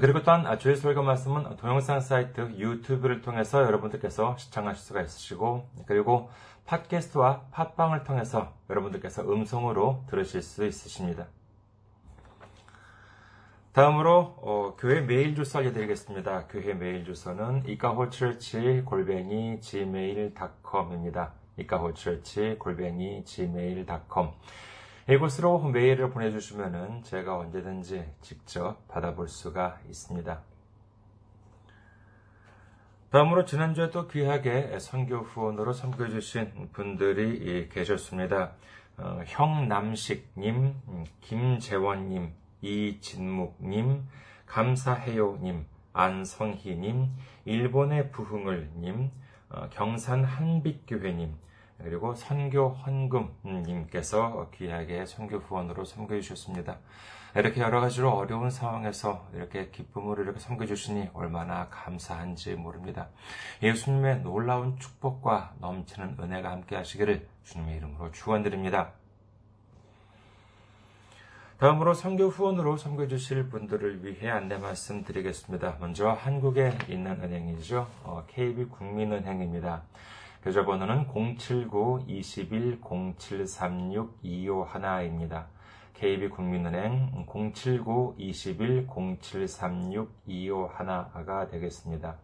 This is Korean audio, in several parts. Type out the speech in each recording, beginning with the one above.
그리고 또한 주일 설교 말씀은 동영상 사이트 유튜브를 통해서 여러분들께서 시청하실 수가 있으시고 그리고 팟캐스트와 팟빵을 통해서 여러분들께서 음성으로 들으실 수 있으십니다. 다음으로 어, 교회 메일 주소 알려드리겠습니다. 교회 메일 주소는 이카호처치 골뱅이 gmail.com입니다. 이카호처치 골뱅이 gmail.com 이곳으로 메일을 보내주시면 제가 언제든지 직접 받아볼 수가 있습니다. 다음으로 지난주에 또 귀하게 선교 후원으로 섬겨주신 분들이 계셨습니다. 어, 형남식님, 김재원님, 이진묵님, 감사해요님, 안성희님, 일본의 부흥을님, 어, 경산 한빛교회님, 그리고 선교 헌금님께서 귀하게 선교 후원으로 섬겨 주셨습니다. 이렇게 여러 가지로 어려운 상황에서 이렇게 기쁨으로 이렇게 섬겨 주시니 얼마나 감사한지 모릅니다. 예수님의 놀라운 축복과 넘치는 은혜가 함께 하시기를 주님의 이름으로 축원드립니다. 다음으로 선교 후원으로 섬겨 주실 분들을 위해 안내 말씀드리겠습니다. 먼저 한국에 있는 은행이죠. KB 국민은행입니다. 계좌번호는 079-21-0736-251입니다. KB국민은행 079-21-0736-251가 되겠습니다.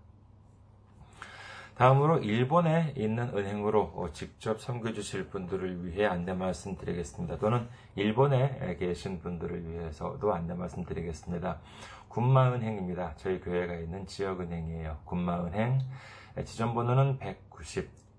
다음으로 일본에 있는 은행으로 직접 섬겨주실 분들을 위해 안내 말씀드리겠습니다. 또는 일본에 계신 분들을 위해서도 안내 말씀드리겠습니다. 군마은행입니다. 저희 교회가 있는 지역은행이에요. 군마은행 지점번호는 190,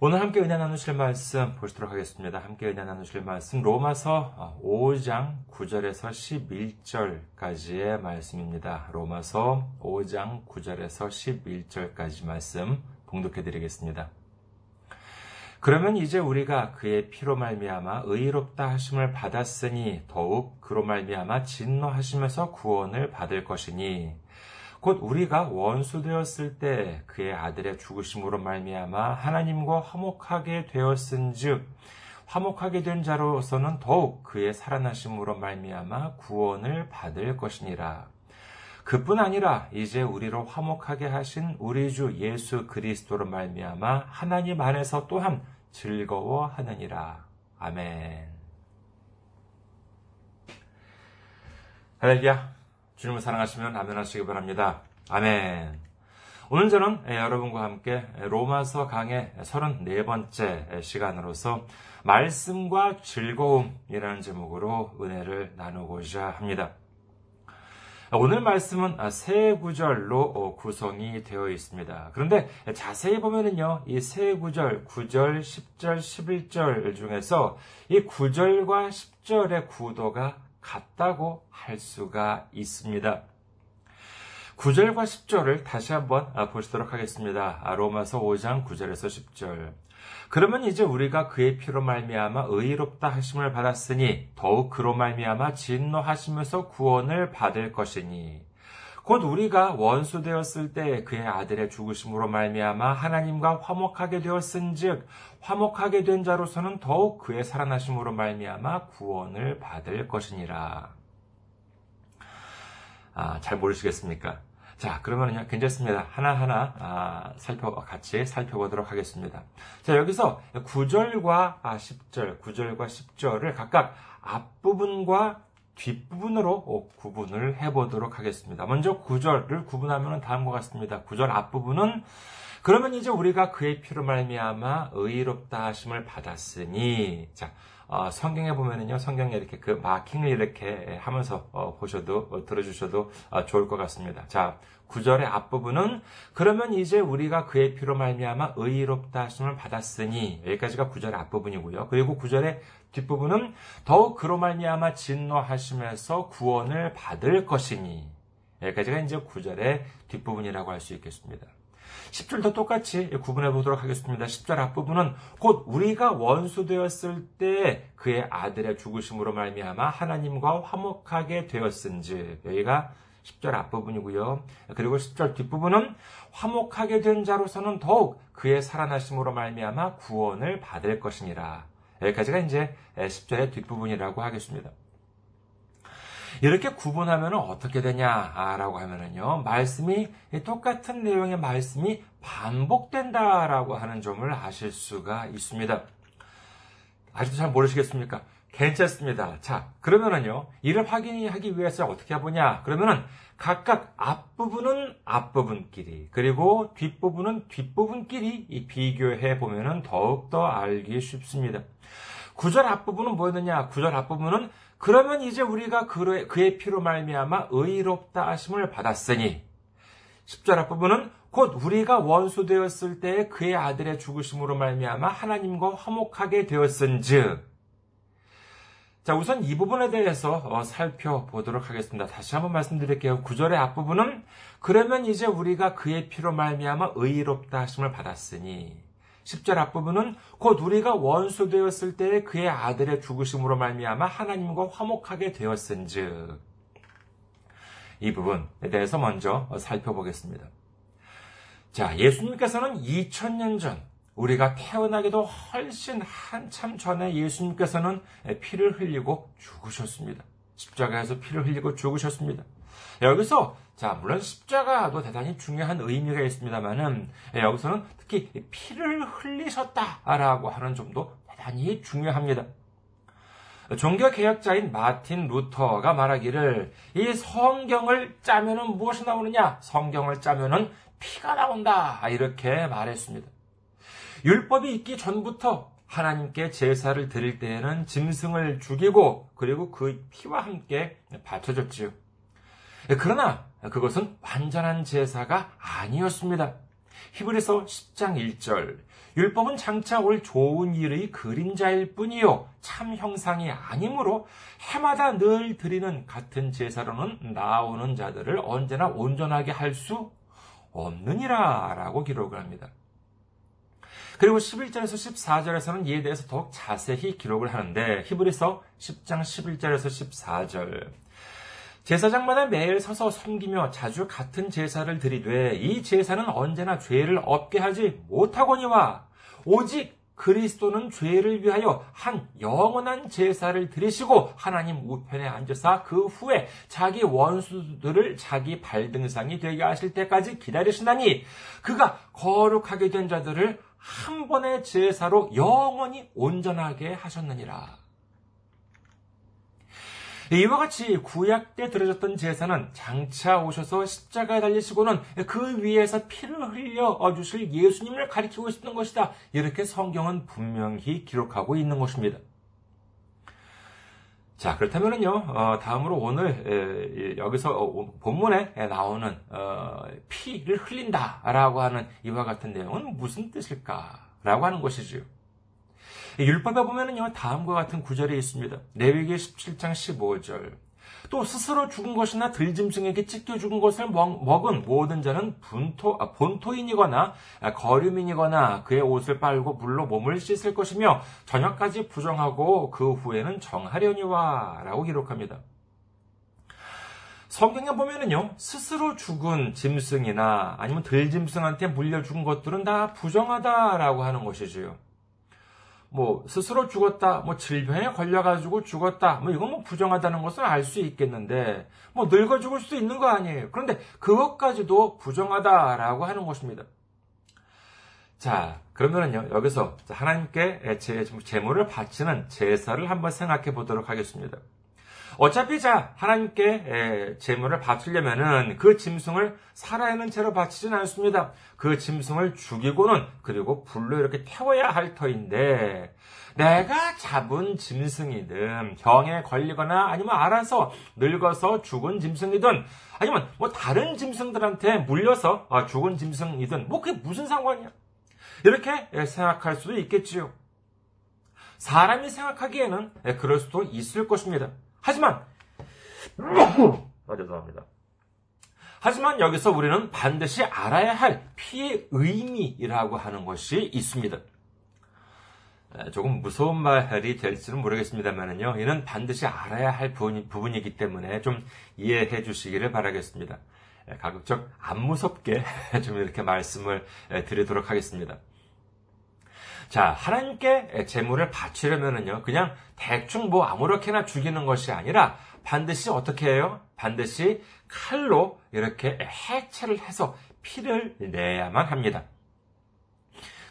오늘 함께 은혜 나누실 말씀 보시도록 하겠습니다. 함께 은혜 나누실 말씀 로마서 5장 9절에서 11절까지의 말씀입니다. 로마서 5장 9절에서 11절까지 말씀 봉독해 드리겠습니다. 그러면 이제 우리가 그의 피로 말미암아 의롭다 하심을 받았으니 더욱 그로 말미암아 진노하시면서 구원을 받을 것이니 곧 우리가 원수 되었을 때 그의 아들의 죽으심으로 말미암아 하나님과 화목하게 되었은즉 화목하게 된 자로서는 더욱 그의 살아나심으로 말미암아 구원을 받을 것이니라. 그뿐 아니라 이제 우리로 화목하게 하신 우리 주 예수 그리스도로 말미암아 하나님 안에서 또한 즐거워하느니라. 아멘. 할렐루야. 주님을 사랑하시면 아멘하시기 바랍니다. 아멘. 오늘 저는 여러분과 함께 로마서 강의 34번째 시간으로서 말씀과 즐거움이라는 제목으로 은혜를 나누고자 합니다. 오늘 말씀은 세 구절로 구성이 되어 있습니다. 그런데 자세히 보면은요, 이 세 구절, 9절, 10절, 11절 중에서 이 9절과 10절의 구도가 같다고 할 수가 있습니다. 9절과 10절을 다시 한번 보시도록 하겠습니다. 로마서 5장 9절에서 10절. 그러면 이제 우리가 그의 피로 말미암아 의롭다 하심을 받았으니 더욱 그로 말미암아 진노하시면서 구원을 받을 것이니 곧 우리가 원수 되었을 때 그의 아들의 죽으심으로 말미암아 하나님과 화목하게 되었은즉 화목하게 된 자로서는 더욱 그의 살아나심으로 말미암아 구원을 받을 것이니라. 아, 잘 모르시겠습니까? 자, 그러면요, 괜찮습니다. 하나하나, 아, 살펴, 같이 살펴보도록 하겠습니다. 자, 여기서 9절과 10절, 9절과 10절을 각각 앞부분과 뒷부분으로 구분을 해보도록 하겠습니다. 먼저 구절을 구분하면 다음과 같습니다. 구절 앞부분은 그러면 이제 우리가 그의 피로 말미암아 의롭다 하심을 받았으니 자 어, 성경에 보면은요 성경에 이렇게 그 마킹을 이렇게 하면서 어, 보셔도 어, 들어주셔도 어, 좋을 것 같습니다. 자 구절의 앞부분은 그러면 이제 우리가 그의 피로 말미암아 의롭다 하심을 받았으니 여기까지가 구절의 앞부분이고요. 그리고 구절의 뒷부분은 더욱 그로 말미암아 진노하심에서 구원을 받을 것이니 여기까지가 이제 구절의 뒷부분이라고 할 수 있겠습니다. 10절도 똑같이 구분해 보도록 하겠습니다. 10절 앞부분은 곧 우리가 원수 되었을 때 그의 아들의 죽으심으로 말미암아 하나님과 화목하게 되었은지 여기가 10절 앞부분이고요. 그리고 10절 뒷부분은 화목하게 된 자로서는 더욱 그의 살아나심으로 말미암아 구원을 받을 것이니라. 여기까지가 이제 10절의 뒷부분이라고 하겠습니다. 이렇게 구분하면 어떻게 되냐라고 하면은요, 말씀이 똑같은 내용의 말씀이 반복된다라고 하는 점을 아실 수가 있습니다. 아직도 잘 모르시겠습니까? 괜찮습니다. 자, 그러면은요, 이를 확인하기 위해서 어떻게 해보냐? 그러면은 각각 앞부분은 앞부분끼리, 그리고 뒷부분은 뒷부분끼리 비교해 보면은 더욱더 알기 쉽습니다. 구절 앞부분은 뭐였느냐? 구절 앞부분은 그러면 이제 우리가 그의 피로 말미암아 의롭다 하심을 받았으니 10절 앞부분은 곧 우리가 원수 되었을 때 그의 아들의 죽으심으로 말미암아 하나님과 화목하게 되었은즉 자, 우선 이 부분에 대해서 어, 살펴보도록 하겠습니다. 다시 한번 말씀드릴게요. 구절의 앞부분은 그러면 이제 우리가 그의 피로 말미암아 의롭다 하심을 받았으니 10절 앞부분은 곧 우리가 원수 되었을 때 그의 아들의 죽으심으로 말미암아 하나님과 화목하게 되었은즉 이 부분에 대해서 먼저 살펴보겠습니다. 자, 예수님께서는 2000년 전 우리가 태어나기도 훨씬 한참 전에 예수님께서는 피를 흘리고 죽으셨습니다. 십자가에서 피를 흘리고 죽으셨습니다. 여기서 자 물론 십자가도 대단히 중요한 의미가 있습니다만은 여기서는 특히 피를 흘리셨다라고 하는 점도 대단히 중요합니다. 종교 개혁자인 마틴 루터가 말하기를 이 성경을 짜면은 무엇이 나오느냐? 성경을 짜면은 피가 나온다 이렇게 말했습니다. 율법이 있기 전부터 하나님께 제사를 드릴 때에는 짐승을 죽이고 그리고 그 피와 함께 바쳐졌지요. 그러나 그것은 완전한 제사가 아니었습니다. 히브리서 10장 1절 율법은 장차 올 좋은 일의 그림자일 뿐이요 참 형상이 아니므로 해마다 늘 드리는 같은 제사로는 나오는 자들을 언제나 온전하게 할 수 없느니라 라고 기록을 합니다. 그리고 11절에서 14절에서는 이에 대해서 더욱 자세히 기록을 하는데 히브리서 10장 11절에서 14절 제사장마다 매일 서서 섬기며 자주 같은 제사를 드리되 이 제사는 언제나 죄를 없게 하지 못하거니와 오직 그리스도는 죄를 위하여 한 영원한 제사를 드리시고 하나님 우편에 앉으사 그 후에 자기 원수들을 자기 발등상이 되게 하실 때까지 기다리시나니 그가 거룩하게 된 자들을 한 번의 제사로 영원히 온전하게 하셨느니라. 이와 같이 구약 때 들어졌던 제사는 장차 오셔서 십자가에 달리시고는 그 위에서 피를 흘려 주실 예수님을 가리키고 있었던 것이다. 이렇게 성경은 분명히 기록하고 있는 것입니다. 자, 그렇다면요, 어, 다음으로 오늘, 에, 여기서 어, 본문에 나오는, 어, 피를 흘린다라고 하는 이와 같은 내용은 무슨 뜻일까라고 하는 것이지요. 율법에 보면은요, 다음과 같은 구절이 있습니다. 레위기 17장 15절. 또 스스로 죽은 것이나 들짐승에게 찢겨 죽은 것을 먹, 은 모든 자는 분토, 아, 본토인이거나 아, 거류민이거나 그의 옷을 빨고 물로 몸을 씻을 것이며 저녁까지 부정하고 그 후에는 정하려니와 라고 기록합니다. 성경에 보면은요, 스스로 죽은 짐승이나 아니면 들짐승한테 물려 죽은 것들은 다 부정하다라고 하는 것이지요. 뭐 스스로 죽었다, 뭐 질병에 걸려가지고 죽었다, 뭐 이건 뭐 부정하다는 것을 알 수 있겠는데 뭐 늙어 죽을 수도 있는 거 아니에요. 그런데 그것까지도 부정하다라고 하는 것입니다. 자, 그러면은요 여기서 하나님께 제, 제물을 바치는 제사를 한번 생각해 보도록 하겠습니다. 어차피 자 하나님께 제물을 바치려면은 그 짐승을 살아있는 채로 바치진 않습니다. 그 짐승을 죽이고는 그리고 불로 이렇게 태워야 할 터인데 내가 잡은 짐승이든 병에 걸리거나 아니면 알아서 늙어서 죽은 짐승이든 아니면 뭐 다른 짐승들한테 물려서 어, 죽은 짐승이든 뭐 그게 무슨 상관이야? 이렇게 생각할 수도 있겠지요. 사람이 생각하기에는 그럴 수도 있을 것입니다. 하지만 아, 죄송합니다. 하지만 여기서 우리는 반드시 알아야 할 피의 의미라고 하는 것이 있습니다. 조금 무서운 말이 될지는 모르겠습니다만요. 이는 반드시 알아야 할 부분, 이 기 때문에 좀 이해해 주시기를 바라겠습니다. 가급적 안 무섭게 좀 이렇게 말씀을 드리도록 하겠습니다. 자, 하나님께 재물을 바치려면은요, 그냥 대충 뭐 아무렇게나 죽이는 것이 아니라 반드시 어떻게 해요? 반드시 칼로 이렇게 해체를 해서 피를 내야만 합니다.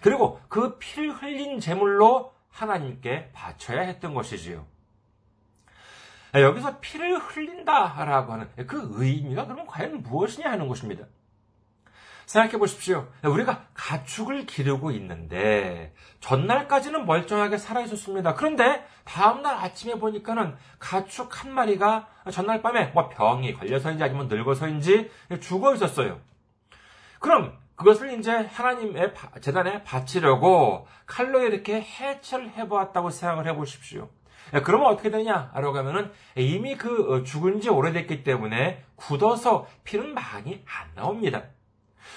그리고 그 피를 흘린 제물로 하나님께 바쳐야 했던 것이지요. 여기서 피를 흘린다라고 하는 그 의미가 그러면 과연 무엇이냐 하는 것입니다. 생각해 보십시오. 우리가 가축을 기르고 있는데 전날까지는 멀쩡하게 살아 있었습니다. 그런데 다음날 아침에 보니까는 가축 한 마리가 전날 밤에 뭐 병이 걸려서인지 아니면 늙어서인지 죽어 있었어요. 그럼 그것을 이제 하나님의 재단에 바치려고 칼로 이렇게 해체를 해보았다고 생각을 해보십시오. 그러면 어떻게 되냐 라고 하면은 이미 그 어, 죽은 지 오래됐기 때문에 굳어서 피는 많이 안 나옵니다.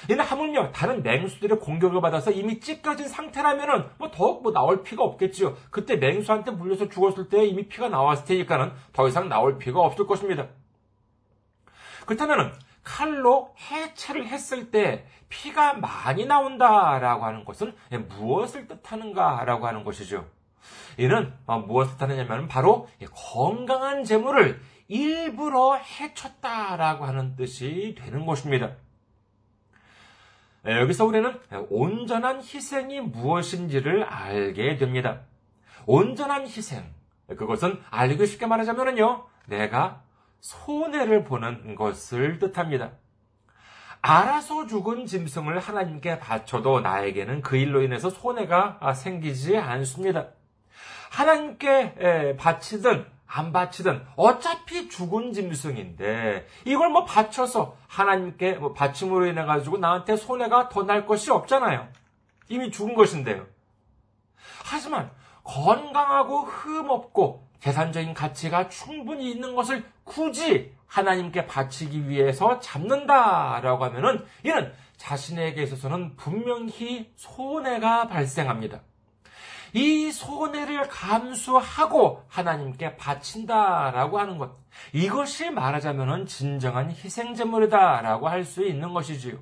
얘는 하물며 다른 맹수들의 공격을 받아서 이미 찢겨진 상태라면은 뭐 더욱 뭐 나올 피가 없겠지요. 그때 맹수한테 물려서 죽었을 때 이미 피가 나왔을 테니까는 더 이상 나올 피가 없을 것입니다. 그렇다면은 칼로 해체를 했을 때 피가 많이 나온다라고 하는 것은 무엇을 뜻하는가라고 하는 것이죠. 이는 어, 무엇을 뜻하느냐면 바로 건강한 재물을 일부러 해쳤다라고 하는 뜻이 되는 것입니다. 네, 여기서 우리는 온전한 희생이 무엇인지를 알게 됩니다. 온전한 희생. 그것은 알기 쉽게 말하자면요. 내가 손해를 보는 것을 뜻합니다. 알아서 죽은 짐승을 하나님께 바쳐도 나에게는 그 일로 인해서 손해가 생기지 않습니다. 하나님께 바치든 안 바치든 어차피 죽은 짐승인데 이걸 뭐 바쳐서 하나님께 뭐 바침으로 인해 가지고 나한테 손해가 더 날 것이 없잖아요. 이미 죽은 것인데요. 하지만 건강하고 흠없고 재산적인 가치가 충분히 있는 것을 굳이 하나님께 바치기 위해서 잡는다라고 하면은 이는 자신에게 있어서는 분명히 손해가 발생합니다. 이 손해를 감수하고 하나님께 바친다라고 하는 것. 이것이 말하자면 진정한 희생제물이다라고 할 수 있는 것이지요.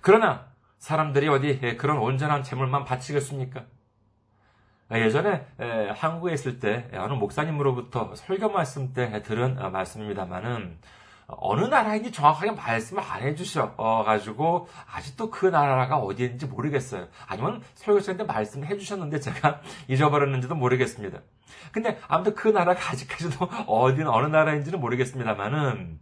그러나 사람들이 어디 그런 온전한 제물만 바치겠습니까? 예전에 한국에 있을 때 어느 목사님으로부터 설교 말씀 때 들은 어, 말씀입니다만은 어느 나라인지 정확하게 말씀을 안 해주셔 가지고 아직도 그 나라가 어디인지 모르겠어요. 아니면 설교시간때 말씀을 해주셨는데 제가 잊어버렸는지도 모르겠습니다. 근데 아무튼 그 나라가 아직까지도 어디는 어느 나라인지는 모르겠습니다만은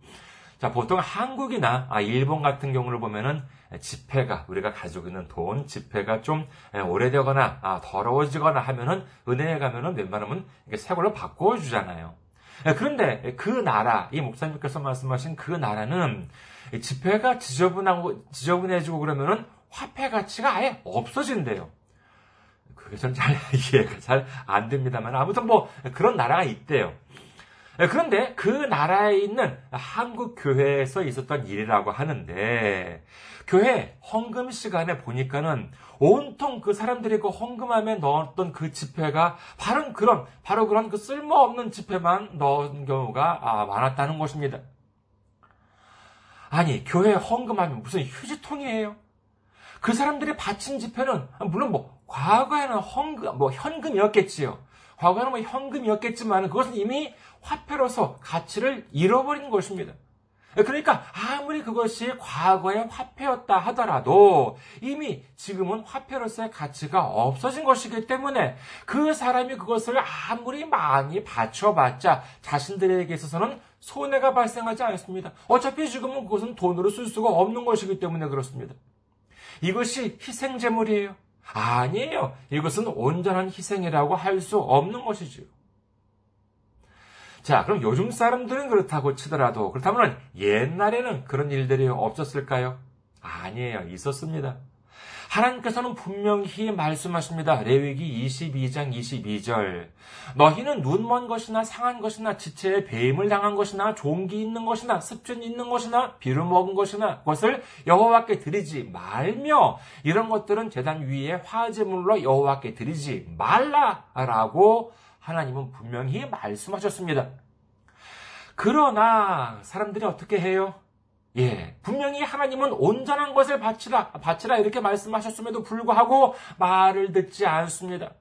자 보통 한국이나 아, 일본 같은 경우를 보면은 지폐가 우리가 가지고 있는 돈 지폐가 좀 오래되거나 아, 더러워지거나 하면은 은행에 가면은 웬만하면 새 걸로 바꿔 주잖아요. 예, 그런데 그 나라, 이 목사님께서 말씀하신 그 나라는 지폐가 지저분하고, 지저분해지고 그러면은 화폐 가치가 아예 없어진대요. 그게 전 잘 이해가 잘 안 됩니다만 아무튼 뭐 그런 나라가 있대요. 예, 그런데 그 나라에 있는 한국 교회에서 있었던 일이라고 하는데 교회 헌금 시간에 보니까는 온통 그 사람들이 그 헌금함에 넣었던 그 지폐가 바로 그런 바로 그런 그 쓸모없는 지폐만 넣은 경우가 아, 많았다는 것입니다. 아니 교회 헌금하면 무슨 휴지통이에요? 그 사람들이 바친 지폐는 물론 뭐 과거에는 헌금 뭐 현금이었겠지요. 과거에는 뭐 현금이었겠지만 그것은 이미 화폐로서 가치를 잃어버린 것입니다. 그러니까 아무리 그것이 과거의 화폐였다 하더라도 이미 지금은 화폐로서의 가치가 없어진 것이기 때문에 그 사람이 그것을 아무리 많이 바쳐봤자 자신들에게 있어서는 손해가 발생하지 않습니다. 어차피 지금은 그것은 돈으로 쓸 수가 없는 것이기 때문에 그렇습니다. 이것이 희생제물이에요. 아니에요. 이것은 온전한 희생이라고 할 수 없는 것이지요. 자, 그럼 요즘 사람들은 그렇다고 치더라도 그렇다면 옛날에는 그런 일들이 없었을까요? 아니에요. 있었습니다. 하나님께서는 분명히 말씀하십니다. 레위기 22장 22절. 너희는 눈먼 것이나 상한 것이나 지체에 배임을 당한 것이나 종기 있는 것이나 습진 있는 것이나 비를 먹은 것이나 그것을 여호와께 드리지 말며 이런 것들은 제단 위에 화제물로 여호와께 드리지 말라라고 하나님은 분명히 말씀하셨습니다. 그러나 사람들이 어떻게 해요? 예, 분명히 하나님은 온전한 것을 바치라, 바치라 이렇게 말씀하셨음에도 불구하고 말을 듣지 않습니다.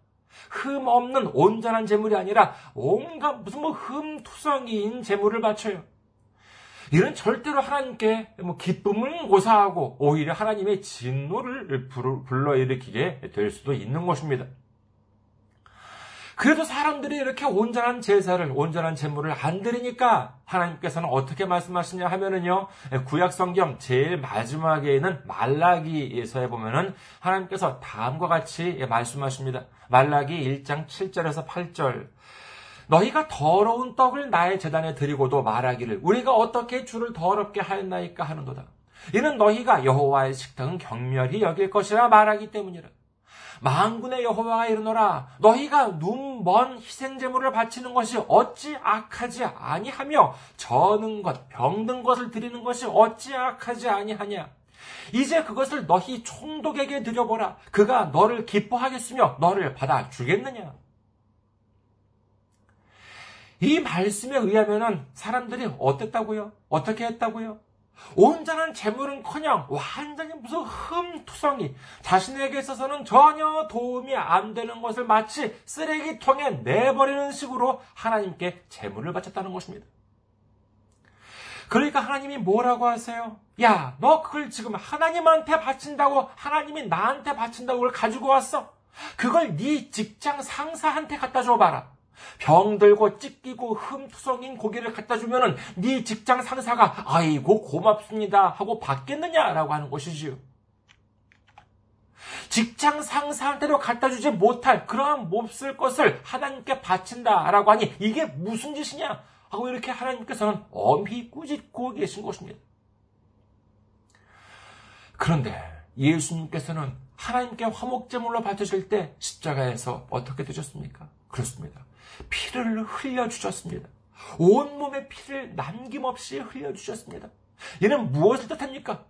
흠 없는 온전한 재물이 아니라 온갖 무슨 뭐 흠투성이인 재물을 바쳐요. 이는 절대로 하나님께 뭐 기쁨을 고사하고 오히려 하나님의 진노를 불러일으키게 될 수도 있는 것입니다. 그래도 사람들이 이렇게 온전한 제사를, 온전한 제물을 안 드리니까 하나님께서는 어떻게 말씀하시냐 하면은요, 구약 성경 제일 마지막에 있는 말라기에서에 보면은 하나님께서 다음과 같이 말씀하십니다. 말라기 1장 7절에서 8절. 너희가 더러운 떡을 나의 재단에 드리고도 말하기를 우리가 어떻게 주를 더럽게 하였나이까 하는도다. 이는 너희가 여호와의 식탁은 경멸히 여길 것이라 말하기 때문이라. 망군의 여호와가 이르노라 너희가 눈 먼 희생 제물을 바치는 것이 어찌 악하지 아니하며 저는 것 병든 것을 드리는 것이 어찌 악하지 아니하냐 이제 그것을 너희 총독에게 드려보라 그가 너를 기뻐하겠으며 너를 받아 주겠느냐 이 말씀에 의하면 사람들이 어땠다고요? 어떻게 했다고요? 온전한 재물은커녕 완전히 무슨 흠투성이 자신에게 있어서는 전혀 도움이 안 되는 것을 마치 쓰레기통에 내버리는 식으로 하나님께 재물을 바쳤다는 것입니다. 그러니까 하나님이 뭐라고 하세요? 야, 너 그걸 지금 하나님한테 바친다고 하나님이 나한테 바친다고 그걸 가지고 왔어? 그걸 네 직장 상사한테 갖다 줘봐라. 병들고 찢기고 흠투성인 고기를 갖다 주면은 네 직장 상사가 아이고 고맙습니다 하고 받겠느냐라고 하는 것이지요. 직장 상사한테도 갖다 주지 못할 그러한 몹쓸 것을 하나님께 바친다라고 하니 이게 무슨 짓이냐 하고 이렇게 하나님께서는 엄히 꾸짖고 계신 것입니다. 그런데 예수님께서는 하나님께 화목제물로 바쳐질 때 십자가에서 어떻게 되셨습니까? 그렇습니다. 피를 흘려주셨습니다. 온몸에 피를 남김없이 흘려주셨습니다. 이는 무엇을 뜻합니까?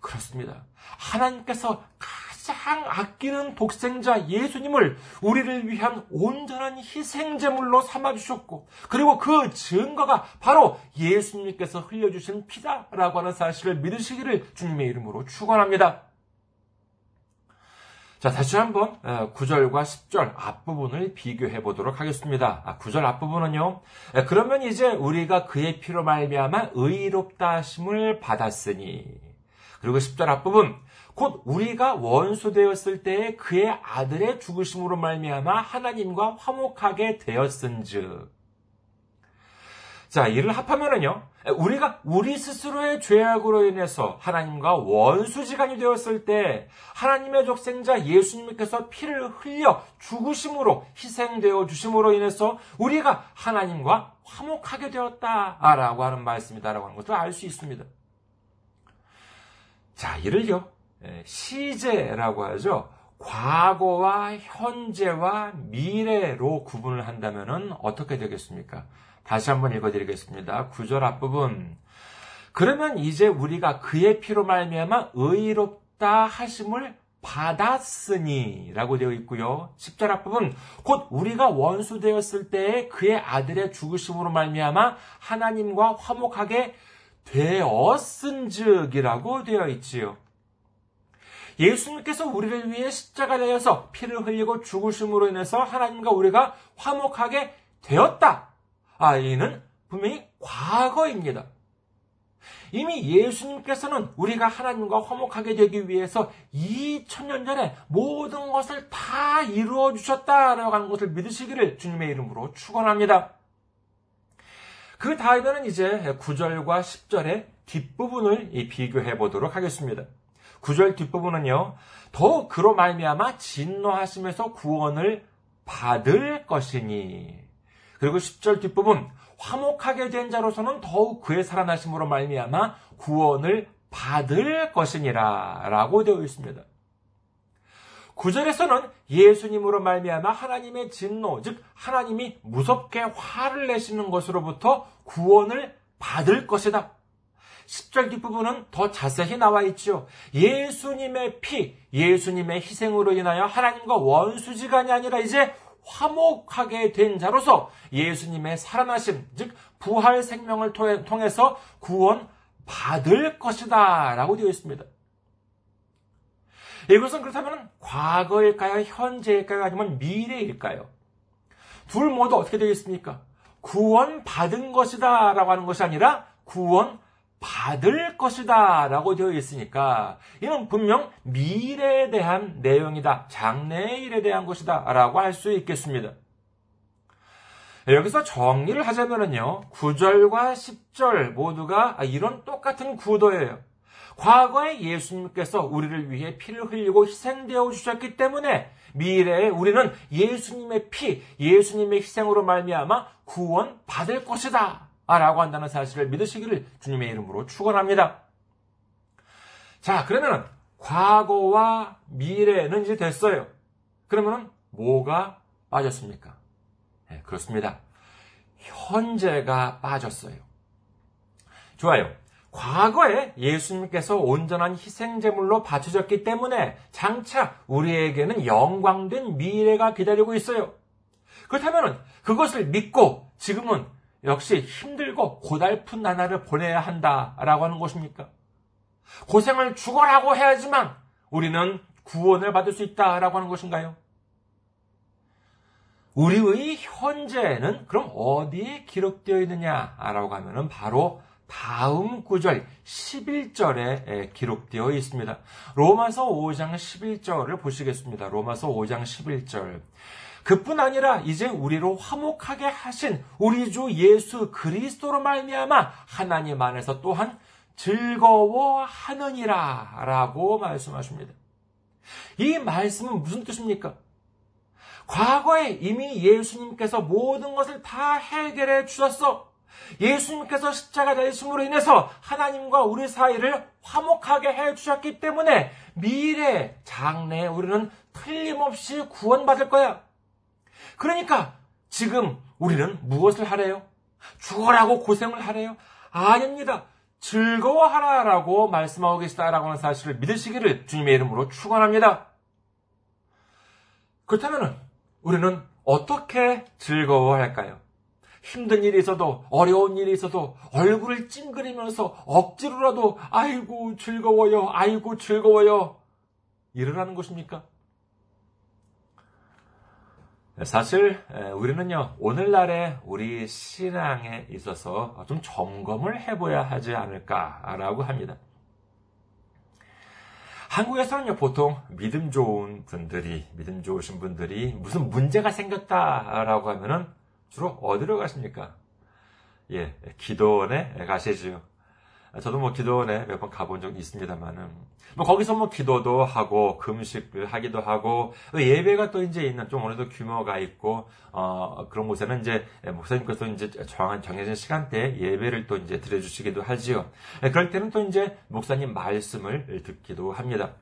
그렇습니다. 하나님께서 가장 아끼는 독생자 예수님을 우리를 위한 온전한 희생제물로 삼아주셨고, 그리고 그 증거가 바로 예수님께서 흘려주신 피다라고 하는 사실을 믿으시기를 주님의 이름으로 축원합니다. 자, 다시 한번 9절과 어, 10절 앞부분을 비교해 보도록 하겠습니다. 9절 아, 앞부분은요. 그러면 이제 우리가 그의 피로 말미암아 의롭다 하심을 받았으니 그리고 10절 앞부분 곧 우리가 원수 되었을 때에 그의 아들의 죽으심으로 말미암아 하나님과 화목하게 되었은즉 자, 이를 합하면은요, 우리가 우리 스스로의 죄악으로 인해서 하나님과 원수지간이 되었을 때 하나님의 족생자 예수님께서 피를 흘려 죽으심으로 희생되어 주심으로 인해서 우리가 하나님과 화목하게 되었다라고 하는 말씀이다라고 하는 것을 알 수 있습니다. 자, 이를요, 시제라고 하죠. 과거와 현재와 미래로 구분을 한다면 어떻게 되겠습니까? 다시 한번 읽어드리겠습니다. 구절 앞부분. 그러면 이제 우리가 그의 피로 말미암아 의롭다 하심을 받았으니 라고 되어 있고요. 10절 앞부분 곧 우리가 원수 되었을 때에 그의 아들의 죽으심으로 말미암아 하나님과 화목하게 되었은즉이라고 되어 있지요. 예수님께서 우리를 위해 십자가 되어서 피를 흘리고 죽으심으로 인해서 하나님과 우리가 화목하게 되었다. 아, 이는 분명히 과거입니다. 이미 예수님께서는 우리가 하나님과 화목하게 되기 위해서 2000년 전에 모든 것을 다 이루어 주셨다라고 하는 것을 믿으시기를 주님의 이름으로 축원합니다. 그 다음에는 이제 9절과 10절의 뒷부분을 비교해 보도록 하겠습니다. 9절 뒷부분은요. 더욱 그로 말미암아 진노하심에서 구원을 받을 것이니 그리고 10절 뒷부분 화목하게 된 자로서는 더욱 그의 살아나심으로 말미암아 구원을 받을 것이니라 라고 되어 있습니다. 9절에서는 예수님으로 말미암아 하나님의 진노, 즉 하나님이 무섭게 화를 내시는 것으로부터 구원을 받을 것이다. 10절 뒷부분은 더 자세히 나와 있죠. 예수님의 피, 예수님의 희생으로 인하여 하나님과 원수지간이 아니라 이제 화목하게 된 자로서 예수님의 살아나심, 즉 부활 생명을 통해서 구원 받을 것이다 라고 되어 있습니다. 이것은 그렇다면 과거일까요? 현재일까요? 아니면 미래일까요? 둘 모두 어떻게 되어 있습니까? 구원 받은 것이다 라고 하는 것이 아니라 구원 받을 것이다 라고 되어 있으니까 이는 분명 미래에 대한 내용이다. 장래의 일에 대한 것이다 라고 할 수 있겠습니다. 여기서 정리를 하자면요. 9절과 10절 모두가 이런 똑같은 구도예요. 과거에 예수님께서 우리를 위해 피를 흘리고 희생되어 주셨기 때문에 미래에 우리는 예수님의 피, 예수님의 희생으로 말미암아 구원 받을 것이다. 라고 한다는 사실을 믿으시기를 주님의 이름으로 축원합니다. 자, 그러면 과거와 미래는 이제 됐어요. 그러면 뭐가 빠졌습니까? 네, 그렇습니다. 현재가 빠졌어요. 좋아요. 과거에 예수님께서 온전한 희생제물로 바쳐졌기 때문에 장차 우리에게는 영광된 미래가 기다리고 있어요. 그렇다면 그것을 믿고 지금은 역시 힘들고 고달픈 나날을 보내야 한다라고 하는 것입니까? 고생을 죽어라고 해야지만 우리는 구원을 받을 수 있다라고 하는 것인가요? 우리의 현재는 그럼 어디에 기록되어 있느냐라고 하면은 바로 다음 구절 11절에 기록되어 있습니다. 로마서 5장 11절을 보시겠습니다. 로마서 5장 11절. 그뿐 아니라 이제 우리로 화목하게 하신 우리 주 예수 그리스도로 말미암아 하나님 안에서 또한 즐거워하느니라 라고 말씀하십니다. 이 말씀은 무슨 뜻입니까? 과거에 이미 예수님께서 모든 것을 다 해결해 주셨어. 예수님께서 십자가 달리심으로 인해서 하나님과 우리 사이를 화목하게 해 주셨기 때문에 미래, 장래에 우리는 틀림없이 구원받을 거야. 그러니까 지금 우리는 무엇을 하래요? 죽어라고 고생을 하래요? 아닙니다. 즐거워하라라고 말씀하고 계시다라고 하는 사실을 믿으시기를 주님의 이름으로 축원합니다. 그렇다면 우리는 어떻게 즐거워할까요? 힘든 일이 있어도 어려운 일이 있어도 얼굴을 찡그리면서 억지로라도 아이고 즐거워요 아이고 즐거워요 이러라는 것입니까? 사실 우리는요 오늘날의 우리 신앙에 있어서 좀 점검을 해봐야 하지 않을까라고 합니다. 한국에서는요 보통 믿음 좋은 분들이 믿음 좋으신 분들이 무슨 문제가 생겼다라고 하면은 주로 어디로 가십니까? 예, 기도원에 가시지요. 저도 뭐 기도원에 몇 번 가본 적이 있습니다만은 뭐 거기서 뭐 기도도 하고 금식을 하기도 하고 예배가 또 이제 있는 좀 어느 정도 규모가 있고 어 그런 곳에는 이제 목사님께서 이제 정한 정해진 시간대에 예배를 또 이제 드려주시기도 하지요. 예, 그럴 때는 또 이제 목사님 말씀을 듣기도 합니다.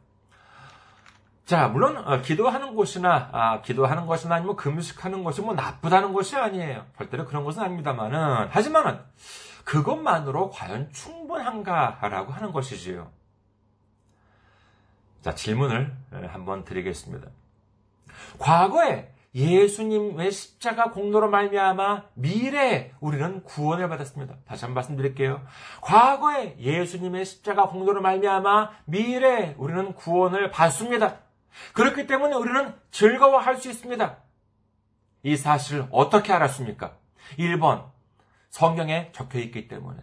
자, 물론 어, 기도하는 곳이나 아, 기도하는 것이나 아니면 금식하는 것이 뭐 나쁘다는 것이 아니에요. 절대로 그런 것은 아닙니다만은 하지만은 그것만으로 과연 충분한가라고 하는 것이지요. 자, 질문을 한번 드리겠습니다. 과거에 예수님의 십자가 공로로 말미암아 미래에 우리는 구원을 받았습니다. 다시 한번 말씀드릴게요. 과거에 예수님의 십자가 공로로 말미암아 미래에 우리는 구원을 받습니다. 그렇기 때문에 우리는 즐거워할 수 있습니다. 이 사실을 어떻게 알았습니까? 1번 성경에 적혀 있기 때문에.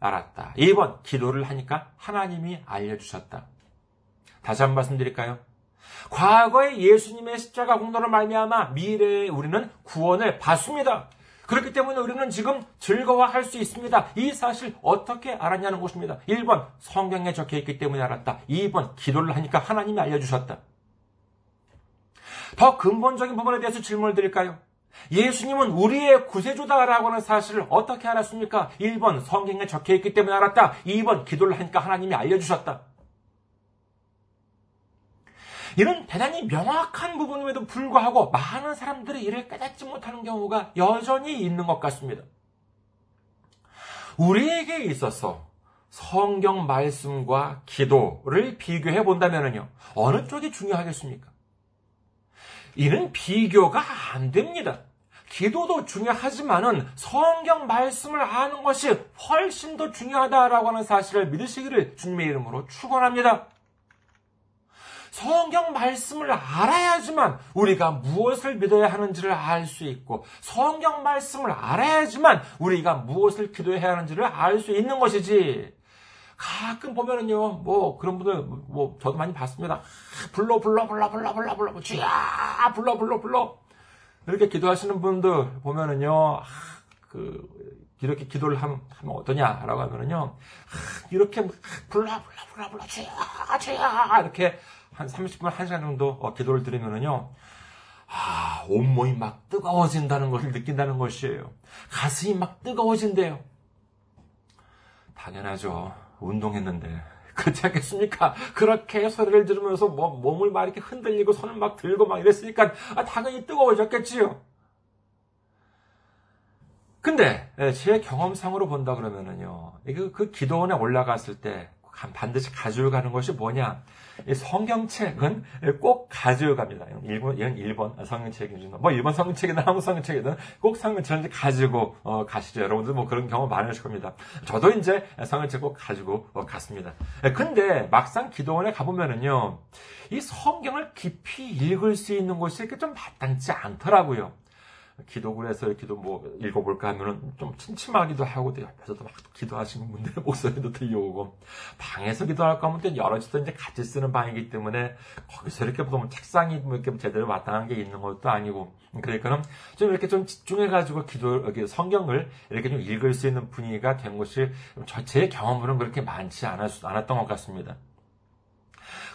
알았다. 2번, 기도를 하니까 하나님이 알려주셨다. 다시 한번 말씀드릴까요? 과거의 예수님의 십자가 공로를 말미암아 미래에 우리는 구원을 받습니다. 그렇기 때문에 우리는 지금 즐거워할 수 있습니다. 이 사실 어떻게 알았냐는 것입니다. 1번 성경에 적혀 있기 때문에 알았다. 2번 기도를 하니까 하나님이 알려주셨다. 더 근본적인 부분에 대해서 질문을 드릴까요? 예수님은 우리의 구세주다라고 하는 사실을 어떻게 알았습니까? 1번 성경에 적혀 있기 때문에 알았다. 2번 기도를 하니까 하나님이 알려주셨다. 이런 대단히 명확한 부분임에도 불구하고 많은 사람들이 이를 깨닫지 못하는 경우가 여전히 있는 것 같습니다. 우리에게 있어서 성경 말씀과 기도를 비교해 본다면요. 어느 쪽이 중요하겠습니까? 이는 비교가 안 됩니다. 기도도 중요하지만은 성경 말씀을 아는 것이 훨씬 더 중요하다라고 하는 사실을 믿으시기를 주님의 이름으로 축원합니다. 성경 말씀을 알아야지만 우리가 무엇을 믿어야 하는지를 알 수 있고 성경 말씀을 알아야지만 우리가 무엇을 기도해야 하는지를 알 수 있는 것이지. 가끔 보면은요, 뭐, 그런 분들, 뭐, 저도 많이 봤습니다. 불러, 불러, 불러, 불러, 불러, 불러, 주야! 불러, 불러, 불러. 이렇게 기도하시는 분들 보면은요, 그, 이렇게 기도를 하면, 하면 어떠냐라고 하면은요, 이렇게 불러, 불러, 불러, 불러, 주야! 주야! 이렇게 한 30분, 1시간 정도 어, 기도를 드리면은요, 아, 온몸이 막 뜨거워진다는 것을 느낀다는 것이에요. 가슴이 막 뜨거워진대요. 당연하죠. 운동했는데. 그렇지 않겠습니까? 그렇게 소리를 들으면서 뭐, 몸을 막 이렇게 흔들리고 손을 막 들고 막 이랬으니까 아, 당연히 뜨거워졌겠지요. 근데 예, 제 경험상으로 본다 그러면은요, 그, 그 기도원에 올라갔을 때 반드시 가지고 가는 것이 뭐냐? 성경책은 꼭 가지고 갑니다. 일본, 이건 일본 성경책이든, 뭐 일본 성경책이든 한국 성경책이든 꼭 성경책을 가지고 어, 가시죠. 여러분들 뭐 그런 경험 많으실 겁니다. 저도 이제 성경책 꼭 가지고 어, 갔습니다. 근데 막상 기도원에 가보면은요, 이 성경을 깊이 읽을 수 있는 곳이 이렇게 좀 마땅치 않더라고요. 기도를 해서 기도 뭐 읽어볼까 하면은 좀 침침하기도 하고 옆에서도 막 기도하시는 분들의 목소리도 들려오고 방에서 기도할까 하면 또 여러 집도 이제 같이 쓰는 방이기 때문에 거기서 이렇게 보면 책상이 뭐 이렇게 제대로 마땅한 게 있는 것도 아니고 그러니까는 좀 이렇게 좀 집중해가지고 기도 여기 성경을 이렇게 좀 읽을 수 있는 분위기가 된 것이 제 경험으로는 그렇게 많지 않았, 않았던 것 같습니다.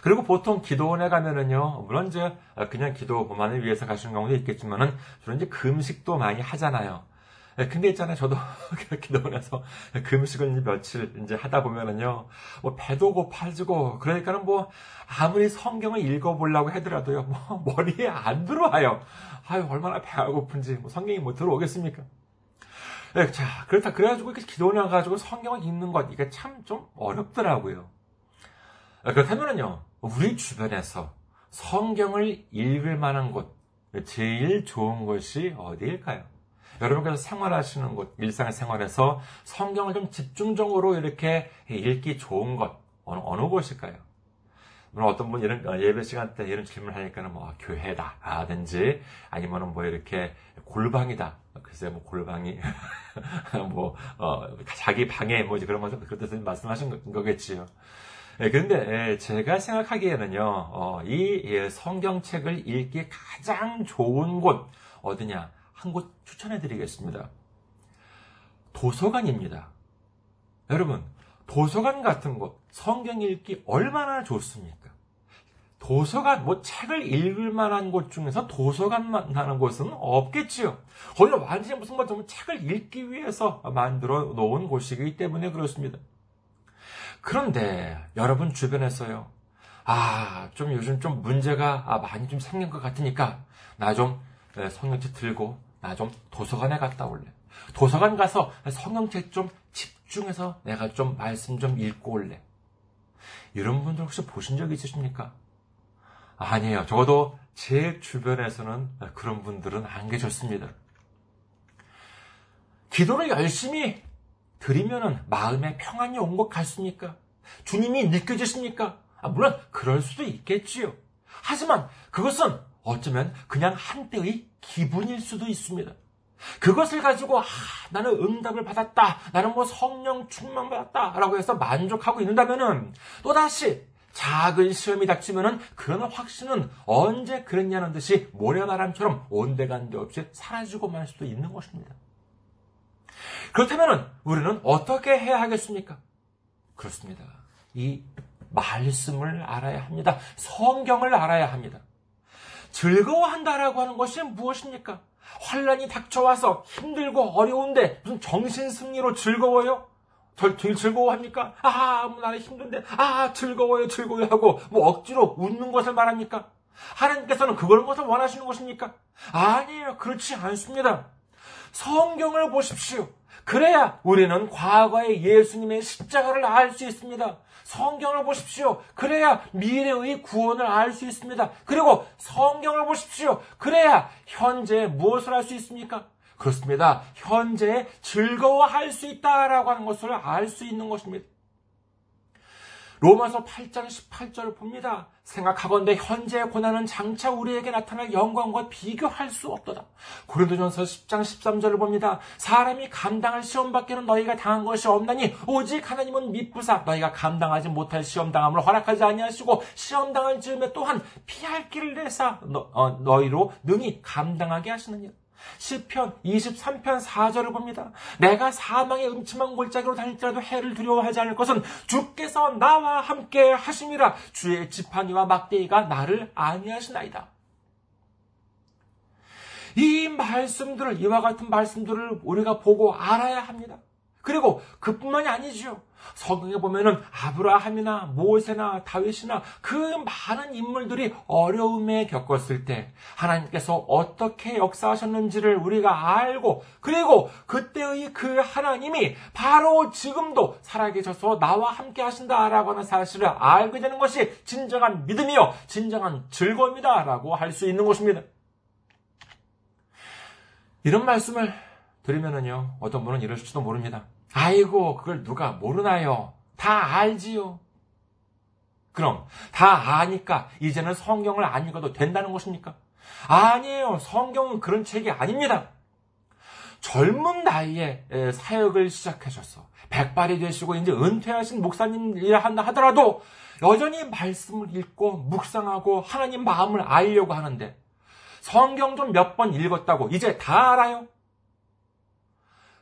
그리고 보통 기도원에 가면은요, 물론 이제 그냥 기도만을 위해서 가시는 경우도 있겠지만은, 주로 이제 금식도 많이 하잖아요. 예, 근데 있잖아요. 저도 기도원에서 금식을 이제 며칠 이제 하다 보면은요, 뭐 배도 고파지고, 그러니까는 뭐 아무리 성경을 읽어보려고 하더라도요, 뭐 머리에 안 들어와요. 아유, 얼마나 배가 고픈지, 뭐 성경이 뭐 들어오겠습니까? 네, 자, 그렇다. 그래가지고 이렇게 기도원에 가가지고 성경을 읽는 것, 이게 참 좀 어렵더라고요. 아, 그렇다면요, 우리 주변에서 성경을 읽을 만한 곳, 제일 좋은 곳이 어디일까요? 여러분께서 생활하시는 곳, 일상생활에서 성경을 좀 집중적으로 이렇게 읽기 좋은 곳, 어느, 어느 곳일까요? 물론 어떤 분 이런 어, 예배 시간 때 이런 질문을 하니까는 뭐 교회다라든지 아니면은 뭐 이렇게 골방이다. 글쎄 뭐 골방이 뭐 어, 자기 방에 뭐 그런 것을 그런 말씀하신 거겠지요. 예, 그런데 예, 제가 생각하기에는요, 어, 이 예, 성경책을 읽기 가장 좋은 곳 어디냐? 한 곳 추천해 드리겠습니다. 도서관입니다. 여러분, 도서관 같은 곳, 성경 읽기 얼마나 좋습니까? 도서관, 뭐 책을 읽을 만한 곳 중에서 도서관만 하는 곳은 없겠지요. 거기는 완전히 무슨 뭐 책을 읽기 위해서 만들어 놓은 곳이기 때문에 그렇습니다. 그런데 여러분 주변에서요. 아, 좀 요즘 좀 문제가 아, 많이 좀 생긴 것 같으니까 나좀 예, 성경책 들고 나 좀 도서관에 갔다 올래. 도서관 가서 성경책 좀 집중해서 내가 좀 말씀 좀 읽고 올래. 이런 분들 혹시 보신 적 있으십니까? 아니에요. 적어도 제 주변에서는 그런 분들은 안 계셨습니다. 기도를 열심히 드리면은 마음에 평안이 온 것 같습니까? 주님이 느껴지십니까? 아, 물론 그럴 수도 있겠지요. 하지만 그것은 어쩌면 그냥 한때의 기분일 수도 있습니다. 그것을 가지고 아, 나는 응답을 받았다. 나는 뭐 성령 충만 받았다라고 해서 만족하고 있는다면은 또다시 작은 시험이 닥치면은 그런 확신은 언제 그랬냐는 듯이 모래바람처럼 온데간데 없이 사라지고 말 수도 있는 것입니다. 그렇다면은 우리는 어떻게 해야 하겠습니까? 그렇습니다. 이 말씀을 알아야 합니다. 성경을 알아야 합니다. 즐거워한다라고 하는 것이 무엇입니까? 환란이 닥쳐와서 힘들고 어려운데 무슨 정신 승리로 즐거워요? 절 즐거워합니까? 아, 뭐 나는 힘든데, 아, 즐거워요, 즐거워요 하고, 뭐 억지로 웃는 것을 말합니까? 하나님께서는 그걸 것을 원하시는 것입니까? 아니에요. 그렇지 않습니다. 성경을 보십시오. 그래야 우리는 과거의 예수님의 십자가를 알 수 있습니다. 성경을 보십시오. 그래야 미래의 구원을 알 수 있습니다. 그리고 성경을 보십시오. 그래야 현재 무엇을 할 수 있습니까? 그렇습니다. 현재 즐거워할 수 있다라고 하는 것을 알 수 있는 것입니다. 로마서 8장 18절을 봅니다. 생각하건대 현재의 고난은 장차 우리에게 나타날 영광과 비교할 수 없도다. 고린도전서 10장 13절을 봅니다. 사람이 감당할 시험 밖에는 너희가 당한 것이 없나니 오직 하나님은 미쁘사 너희가 감당하지 못할 시험 당함을 허락하지 아니하시고 시험 당할 즈음에 또한 피할 길을 내사 너, 어, 너희로 능히 감당하게 하시느니라. 시편 23편 4절을 봅니다. 내가 사망의 음침한 골짜기로 다닐지라도 해를 두려워하지 않을 것은 주께서 나와 함께 하심이라 주의 지팡이와 막대기가 나를 아니하시나이다. 이 말씀들을 이와 같은 말씀들을 우리가 보고 알아야 합니다. 그리고 그뿐만이 아니지요. 성경에 보면은 아브라함이나 모세나 다윗이나 그 많은 인물들이 어려움에 겪었을 때 하나님께서 어떻게 역사하셨는지를 우리가 알고 그리고 그때의 그 하나님이 바로 지금도 살아계셔서 나와 함께 하신다라고 하는 사실을 알게 되는 것이 진정한 믿음이요 진정한 즐거움이다라고 할 수 있는 것입니다. 이런 말씀을 들으면은요 어떤 분은 이러실지도 모릅니다. 아이고, 그걸 누가 모르나요? 다 알지요. 그럼 다 아니까 이제는 성경을 안 읽어도 된다는 것입니까? 아니에요. 성경은 그런 책이 아닙니다. 젊은 나이에 사역을 시작하셔서 백발이 되시고 이제 은퇴하신 목사님이라 한다 하더라도 여전히 말씀을 읽고 묵상하고 하나님 마음을 알려고 하는데 성경 좀 몇 번 읽었다고 이제 다 알아요?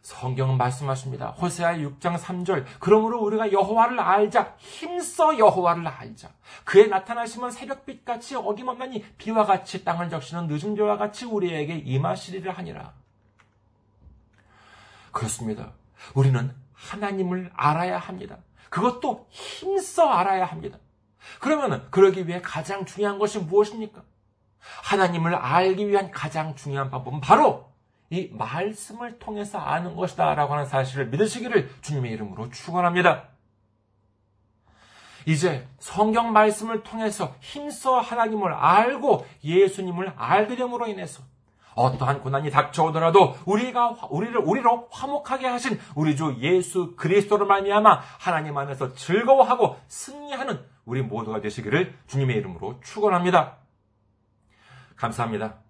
성경은 말씀하십니다. 호세아 6장 3절. 그러므로 우리가 여호와를 알자. 힘써 여호와를 알자. 그의 나타나시면 새벽빛 같이 어김없나니 비와 같이 땅을 적시는 늦은 비와 같이 우리에게 임하시리라 하니라. 그렇습니다. 우리는 하나님을 알아야 합니다. 그것도 힘써 알아야 합니다. 그러면은 그러기 위해 가장 중요한 것이 무엇입니까? 하나님을 알기 위한 가장 중요한 방법은 바로 이 말씀을 통해서 아는 것이다 라고 하는 사실을 믿으시기를 주님의 이름으로 축원합니다. 이제 성경 말씀을 통해서 힘써 하나님을 알고 예수님을 알게 됨으로 인해서 어떠한 고난이 닥쳐오더라도 우리가 우리를 우리로 화목하게 하신 우리 주 예수 그리스도를 말미암아 하나님 안에서 즐거워하고 승리하는 우리 모두가 되시기를 주님의 이름으로 축원합니다. 감사합니다.